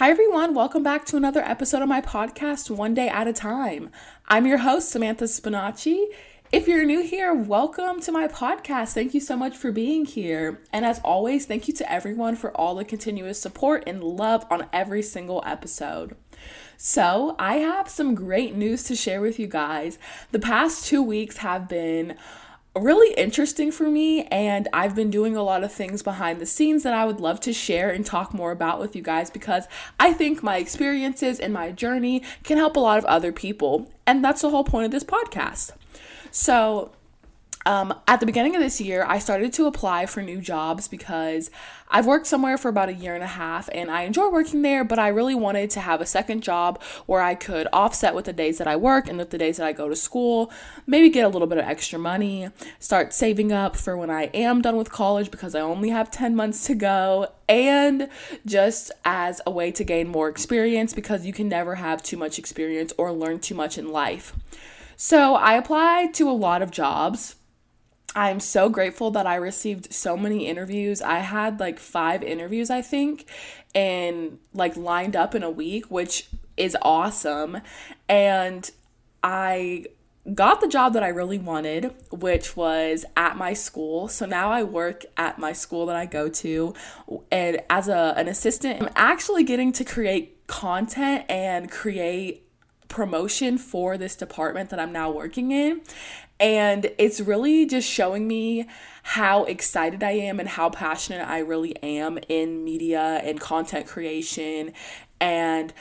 Hi, everyone. Welcome back to another episode of my podcast, One Day at a Time. I'm your host, Samantha Spinacci. If you're new here, welcome to my podcast. Thank you so much for being here. And as always, thank you to everyone for all the continuous support and love on every single episode. So, I have some great news to share with you guys. The past two weeks have been really interesting for me and I've been doing a lot of things behind the scenes that I would love to share and talk more about with you guys because I think my experiences and my journey can help a lot of other people and that's the whole point of this podcast. So, um, at the beginning of this year, I started to apply for new jobs because I've worked somewhere for about a year and a half and I enjoy working there, but I really wanted to have a second job where I could offset with the days that I work and with the days that I go to school, maybe get a little bit of extra money, start saving up for when I am done with college because I only have 10 months to go, and just as a way to gain more experience because you can never have too much experience or learn too much in life. So I applied to a lot of jobs I'm so grateful that I received so many interviews. I had like five interviews, I think, and like lined up in a week, which is awesome. And I got the job that I really wanted, which was at my school. So now I work at my school that I go to and as a an assistant, I'm actually getting to create content and create promotion for this department that I'm now working in. And it's really just showing me how excited I am and how passionate I really am in media and content creation. And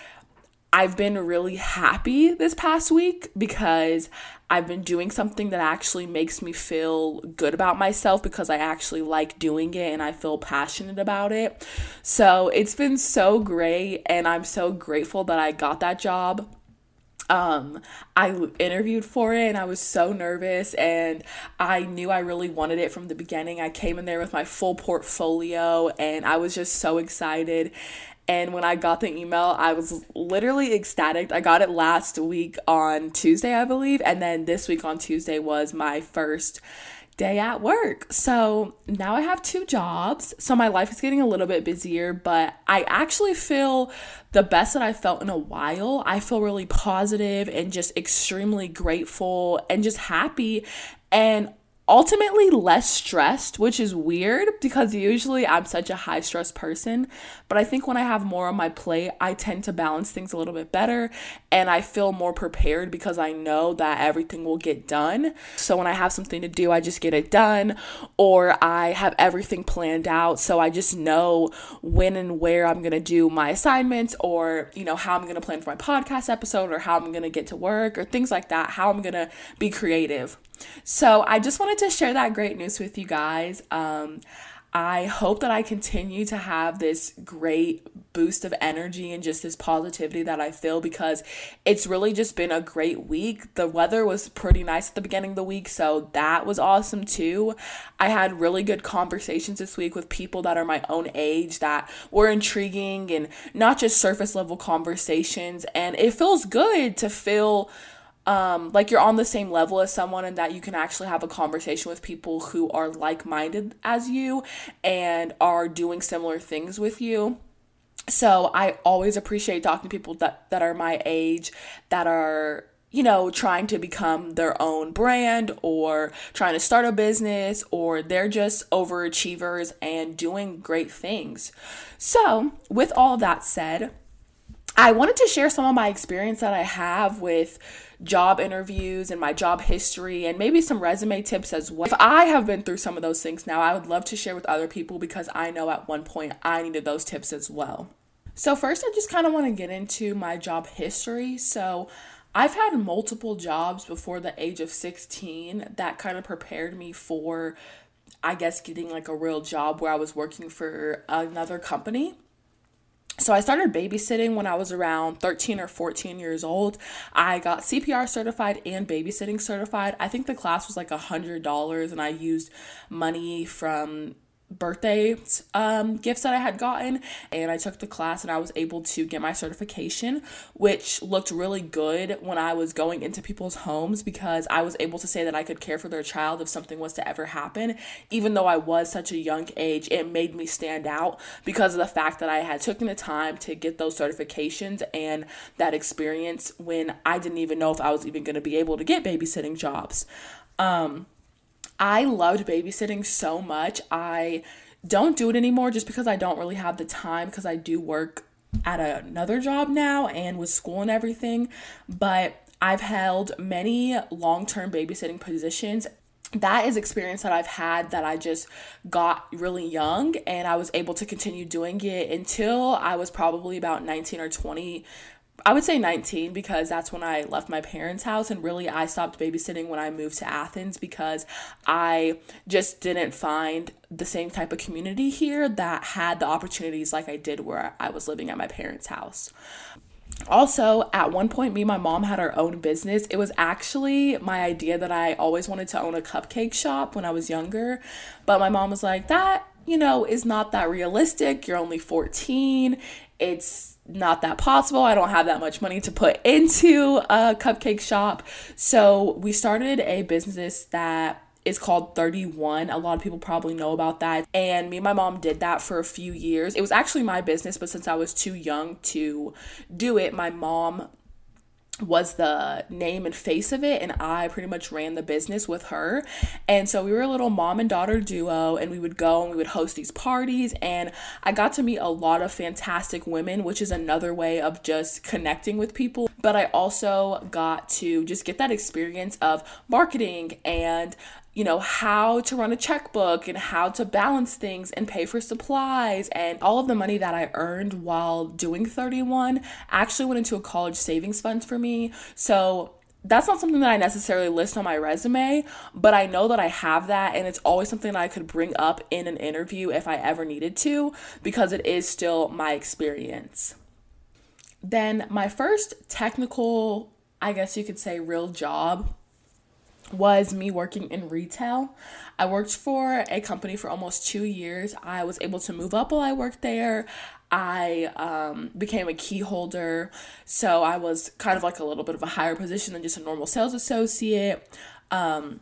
I've been really happy this past week because I've been doing something that actually makes me feel good about myself because I actually like doing it and I feel passionate about it. So it's been so great, and I'm so grateful that I got that job um, I interviewed for it and I was so nervous and I knew I really wanted it from the beginning. I came in there with my full portfolio and I was just so excited. And when I got the email, I was literally ecstatic. I got it last week on Tuesday, I believe, and then this week on Tuesday was my first day at work. So now I have two jobs. So my life is getting a little bit busier, but I actually feel the best that I felt in a while. I feel really positive and just extremely grateful and just happy. And ultimately less stressed, which is weird because usually I'm such a high stress person. But I think when I have more on my plate, I tend to balance things a little bit better and I feel more prepared because I know that everything will get done. So when I have something to do, I just get it done or I have everything planned out. So I just know when and where I'm going to do my assignments or, you know, how I'm going to plan for my podcast episode or how I'm going to get to work or things like that, how I'm going to be creative. So I just wanted to share that great news with you guys. Um, I hope that I continue to have this great boost of energy and just this positivity that I feel because it's really just been a great week. The weather was pretty nice at the beginning of the week, so that was awesome too. I had really good conversations this week with people that are my own age that were intriguing and not just surface level conversations, and it feels good to feel um, like you're on the same level as someone and that you can actually have a conversation with people who are like minded as you and are doing similar things with you. So I always appreciate talking to people that, that are my age, that are you know, trying to become their own brand or trying to start a business or they're just overachievers and doing great things. So, with all that said, I wanted to share some of my experience that I have with job interviews and my job history and maybe some resume tips as well. If I have been through some of those things now, I would love to share with other people because I know at one point I needed those tips as well. So, first, I just kind of want to get into my job history. So, I've had multiple jobs before the age of 16 that kind of prepared me for, I guess, getting like a real job where I was working for another company. So I started babysitting when I was around 13 or 14 years old. I got CPR certified and babysitting certified. I think the class was like a $100 and I used money from birthday um, gifts that I had gotten, and I took the class and I was able to get my certification, which looked really good when I was going into people's homes because I was able to say that I could care for their child if something was to ever happen. Even though I was such a young age, it made me stand out because of the fact that I had taken the time to get those certifications and that experience when I didn't even know if I was even going to be able to get babysitting jobs. Um, I loved babysitting so much. I don't do it anymore just because I don't really have the time because I do work at another job now and with school and everything. But I've held many long term babysitting positions. That is experience that I've had that I just got really young and I was able to continue doing it until I was probably about 19 or 20 I would say 19 because that's when I left my parents' house. And really, I stopped babysitting when I moved to Athens because I just didn't find the same type of community here that had the opportunities like I did where I was living at my parents' house. Also, at one point, me and my mom had our own business. It was actually my idea that I always wanted to own a cupcake shop when I was younger. But my mom was like, that, you know, is not that realistic. You're only 14. It's not that possible. I don't have that much money to put into a cupcake shop. So we started a business that is called 31. A lot of people probably know about that. And me and my mom did that for a few years. It was actually my business, but since I was too young to do it, my mom was the name and face of it and I pretty much ran the business with her. And so we were a little mom and daughter duo and we would go and we would host these parties and I got to meet a lot of fantastic women, which is another way of just connecting with people. But I also got to just get that experience of marketing and you know, how to run a checkbook and how to balance things and pay for supplies. And all of the money that I earned while doing 31 actually went into a college savings fund for me. So that's not something that I necessarily list on my resume, but I know that I have that and it's always something that I could bring up in an interview if I ever needed to because it is still my experience. Then, my first technical, I guess you could say, real job was me working in retail. I worked for a company for almost two years. I was able to move up while I worked there. I um, became a key holder, so I was kind of like a little bit of a higher position than just a normal sales associate. Um,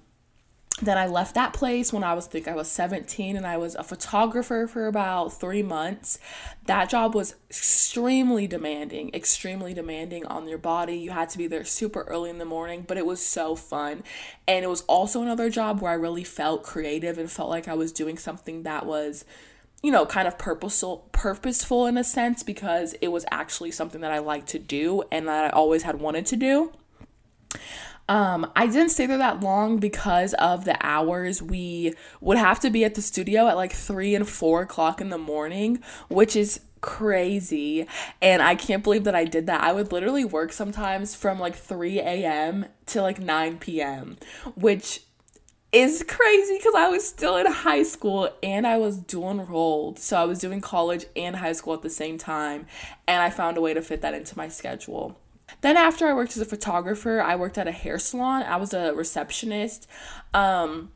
then I left that place when I was I think I was 17 and I was a photographer for about 3 months. That job was extremely demanding, extremely demanding on your body. You had to be there super early in the morning, but it was so fun. And it was also another job where I really felt creative and felt like I was doing something that was you know, kind of purposeful purposeful in a sense because it was actually something that I liked to do and that I always had wanted to do. Um, I didn't stay there that long because of the hours. We would have to be at the studio at like three and four o'clock in the morning, which is crazy. And I can't believe that I did that. I would literally work sometimes from like 3 a.m. to like 9 p.m., which is crazy because I was still in high school and I was dual enrolled. So I was doing college and high school at the same time. And I found a way to fit that into my schedule. Then after I worked as a photographer, I worked at a hair salon. I was a receptionist. Um,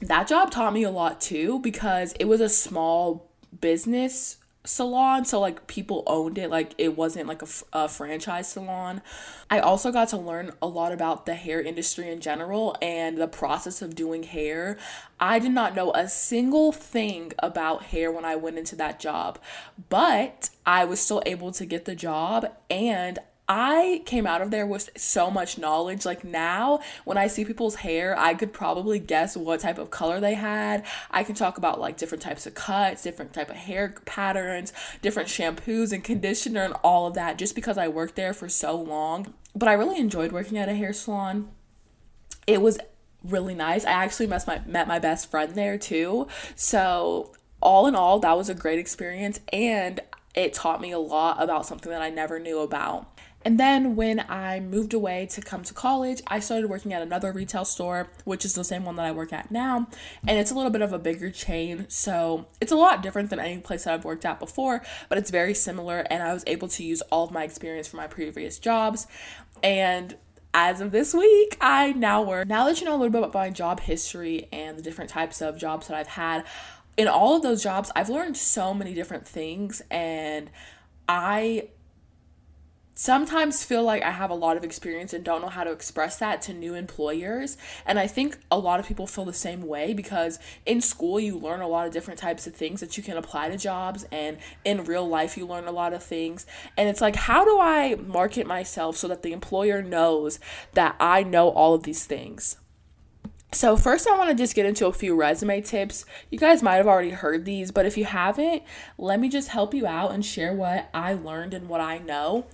that job taught me a lot too because it was a small business salon so like people owned it like it wasn't like a, a franchise salon i also got to learn a lot about the hair industry in general and the process of doing hair i did not know a single thing about hair when i went into that job but i was still able to get the job and I came out of there with so much knowledge. Like now, when I see people's hair, I could probably guess what type of color they had. I can talk about like different types of cuts, different type of hair patterns, different shampoos and conditioner and all of that just because I worked there for so long. But I really enjoyed working at a hair salon. It was really nice. I actually met my met my best friend there too. So, all in all, that was a great experience and it taught me a lot about something that I never knew about. And then when I moved away to come to college, I started working at another retail store, which is the same one that I work at now. And it's a little bit of a bigger chain. So it's a lot different than any place that I've worked at before, but it's very similar. And I was able to use all of my experience from my previous jobs. And as of this week, I now work. Now that you know a little bit about my job history and the different types of jobs that I've had, in all of those jobs, I've learned so many different things, and I sometimes feel like I have a lot of experience and don't know how to express that to new employers. And I think a lot of people feel the same way because in school you learn a lot of different types of things that you can apply to jobs and in real life you learn a lot of things. And it's like how do I market myself so that the employer knows that I know all of these things? So, first, I want to just get into a few resume tips. You guys might have already heard these, but if you haven't, let me just help you out and share what I learned and what I know.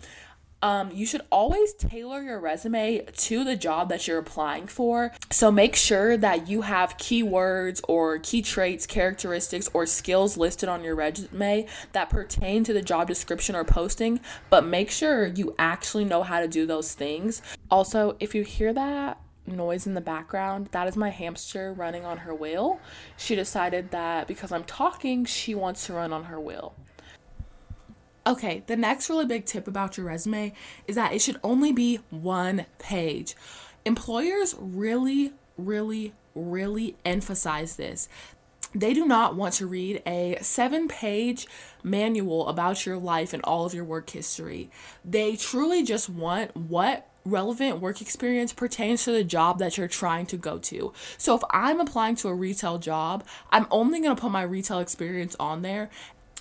Um, you should always tailor your resume to the job that you're applying for. So make sure that you have keywords or key traits, characteristics, or skills listed on your resume that pertain to the job description or posting, but make sure you actually know how to do those things. Also, if you hear that, noise in the background. That is my hamster running on her wheel. She decided that because I'm talking, she wants to run on her wheel. Okay, the next really big tip about your resume is that it should only be one page. Employers really, really, really emphasize this. They do not want to read a seven page manual about your life and all of your work history. They truly just want what relevant work experience pertains to the job that you're trying to go to. So if I'm applying to a retail job, I'm only going to put my retail experience on there.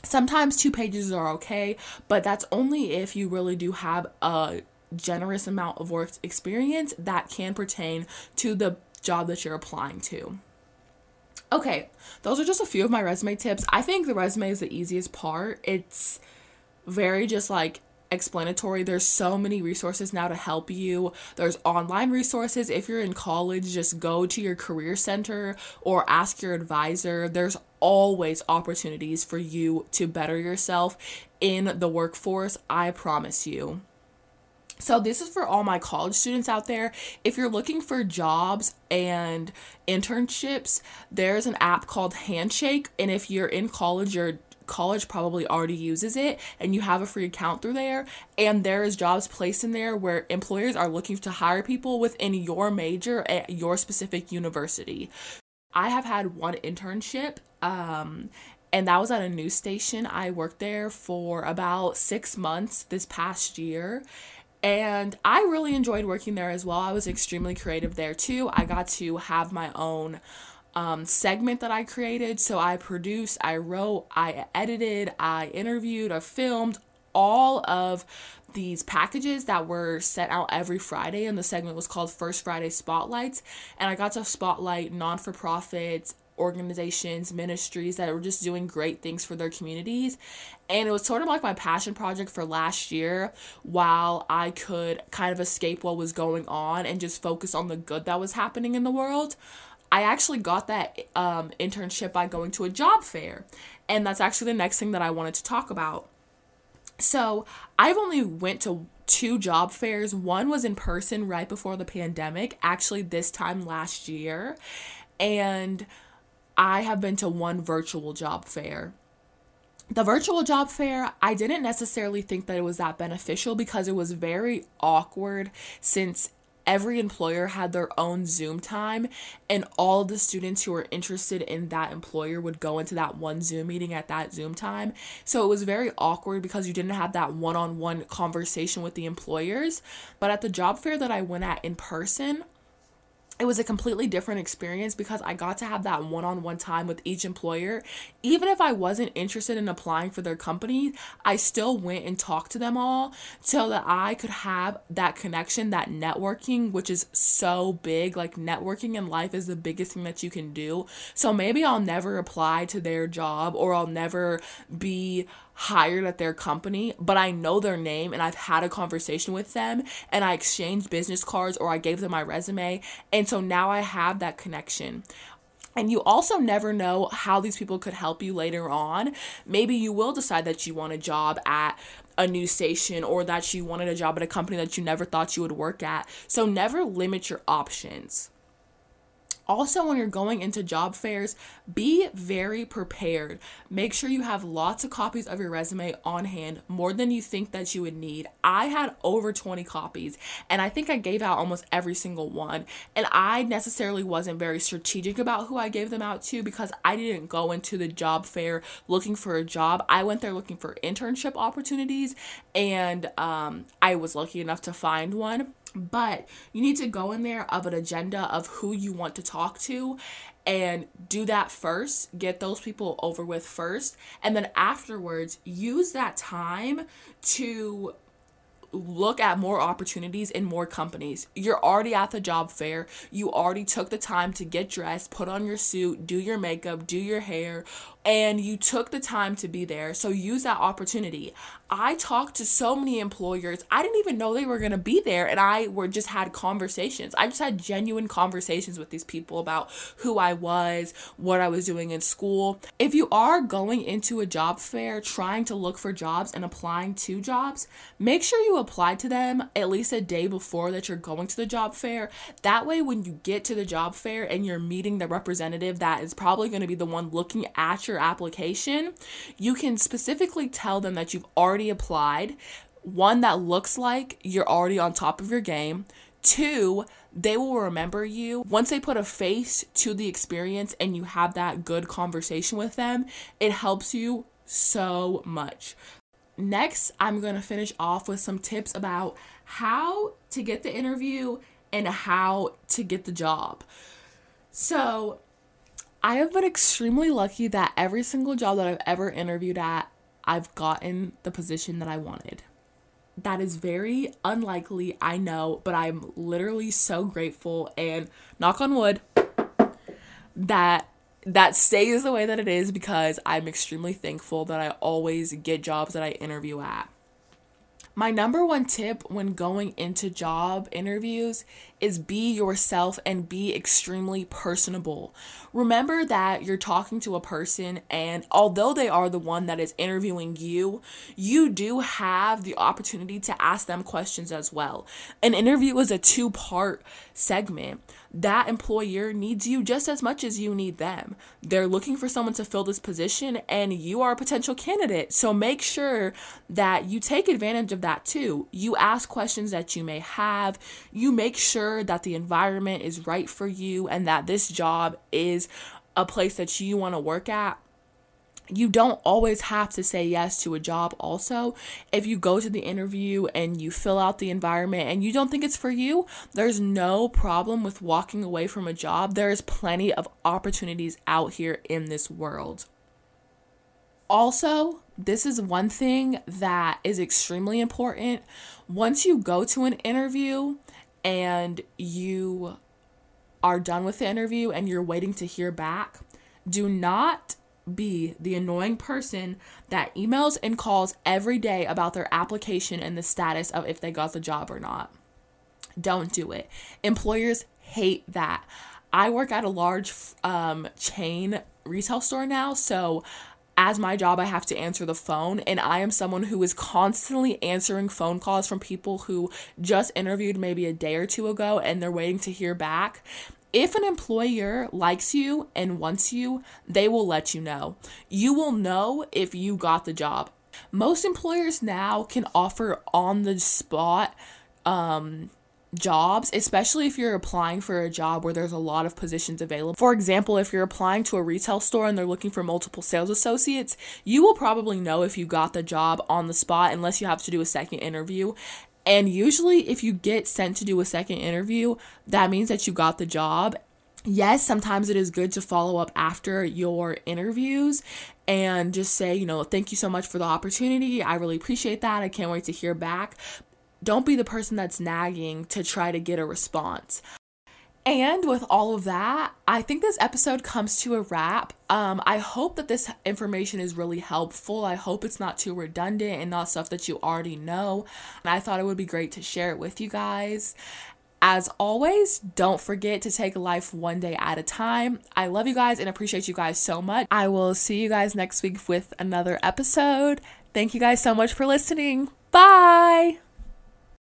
Sometimes two pages are okay, but that's only if you really do have a generous amount of work experience that can pertain to the job that you're applying to. Okay, those are just a few of my resume tips. I think the resume is the easiest part. It's very just like explanatory. There's so many resources now to help you. There's online resources. If you're in college, just go to your career center or ask your advisor. There's always opportunities for you to better yourself in the workforce. I promise you. So, this is for all my college students out there. If you're looking for jobs and internships, there's an app called Handshake. And if you're in college, you're college probably already uses it and you have a free account through there and there is jobs placed in there where employers are looking to hire people within your major at your specific university. I have had one internship um and that was at a news station. I worked there for about 6 months this past year and I really enjoyed working there as well. I was extremely creative there too. I got to have my own um, segment that I created. So I produced, I wrote, I edited, I interviewed, I filmed all of these packages that were sent out every Friday, and the segment was called First Friday Spotlights. And I got to spotlight non for profits, organizations, ministries that were just doing great things for their communities. And it was sort of like my passion project for last year while I could kind of escape what was going on and just focus on the good that was happening in the world. I actually got that um, internship by going to a job fair. And that's actually the next thing that I wanted to talk about. So I've only went to two job fairs. One was in person right before the pandemic, actually this time last year. And I have been to one virtual job fair. The virtual job fair, I didn't necessarily think that it was that beneficial because it was very awkward since every employer had their own Zoom time, and all the students who were interested in that employer would go into that one Zoom meeting at that Zoom time. So it was very awkward because you didn't have that one on one conversation with the employers. But at the job fair that I went at in person, it was a completely different experience because I got to have that one on one time with each employer. Even if I wasn't interested in applying for their company, I still went and talked to them all so that I could have that connection, that networking, which is so big. Like, networking in life is the biggest thing that you can do. So maybe I'll never apply to their job or I'll never be hired at their company, but I know their name and I've had a conversation with them and I exchanged business cards or I gave them my resume. And so now I have that connection. And you also never know how these people could help you later on. Maybe you will decide that you want a job at a new station or that you wanted a job at a company that you never thought you would work at. So never limit your options. Also, when you're going into job fairs, be very prepared. Make sure you have lots of copies of your resume on hand, more than you think that you would need. I had over 20 copies, and I think I gave out almost every single one. And I necessarily wasn't very strategic about who I gave them out to because I didn't go into the job fair looking for a job. I went there looking for internship opportunities, and um, I was lucky enough to find one but you need to go in there of an agenda of who you want to talk to and do that first get those people over with first and then afterwards use that time to look at more opportunities in more companies. You're already at the job fair. You already took the time to get dressed, put on your suit, do your makeup, do your hair, and you took the time to be there. So use that opportunity. I talked to so many employers. I didn't even know they were going to be there and I were just had conversations. I just had genuine conversations with these people about who I was, what I was doing in school. If you are going into a job fair trying to look for jobs and applying to jobs, make sure you apply to them at least a day before that you're going to the job fair. That way when you get to the job fair and you're meeting the representative that is probably going to be the one looking at your application, you can specifically tell them that you've already applied. One that looks like you're already on top of your game. Two, they will remember you. Once they put a face to the experience and you have that good conversation with them, it helps you so much. Next, I'm going to finish off with some tips about how to get the interview and how to get the job. So, I have been extremely lucky that every single job that I've ever interviewed at, I've gotten the position that I wanted. That is very unlikely, I know, but I'm literally so grateful and knock on wood that that stays the way that it is because I'm extremely thankful that I always get jobs that I interview at. My number one tip when going into job interviews is be yourself and be extremely personable. Remember that you're talking to a person, and although they are the one that is interviewing you, you do have the opportunity to ask them questions as well. An interview is a two part segment that employer needs you just as much as you need them. They're looking for someone to fill this position, and you are a potential candidate. So make sure that you take advantage of that too. You ask questions that you may have, you make sure that the environment is right for you and that this job is a place that you want to work at you don't always have to say yes to a job also. If you go to the interview and you fill out the environment and you don't think it's for you there's no problem with walking away from a job. There's plenty of opportunities out here in this world. Also this is one thing that is extremely important. Once you go to an interview and you are done with the interview and you're waiting to hear back do not be the annoying person that emails and calls every day about their application and the status of if they got the job or not. Don't do it. Employers hate that. I work at a large um, chain retail store now, so as my job, I have to answer the phone, and I am someone who is constantly answering phone calls from people who just interviewed maybe a day or two ago and they're waiting to hear back if an employer likes you and wants you, they will let you know. You will know if you got the job. Most employers now can offer on the spot um, jobs, especially if you're applying for a job where there's a lot of positions available. For example, if you're applying to a retail store and they're looking for multiple sales associates, you will probably know if you got the job on the spot unless you have to do a second interview. And usually, if you get sent to do a second interview, that means that you got the job. Yes, sometimes it is good to follow up after your interviews and just say, you know, thank you so much for the opportunity. I really appreciate that. I can't wait to hear back. Don't be the person that's nagging to try to get a response. And with all of that, I think this episode comes to a wrap. Um, I hope that this information is really helpful. I hope it's not too redundant and not stuff that you already know. And I thought it would be great to share it with you guys. As always, don't forget to take life one day at a time. I love you guys and appreciate you guys so much. I will see you guys next week with another episode. Thank you guys so much for listening. Bye.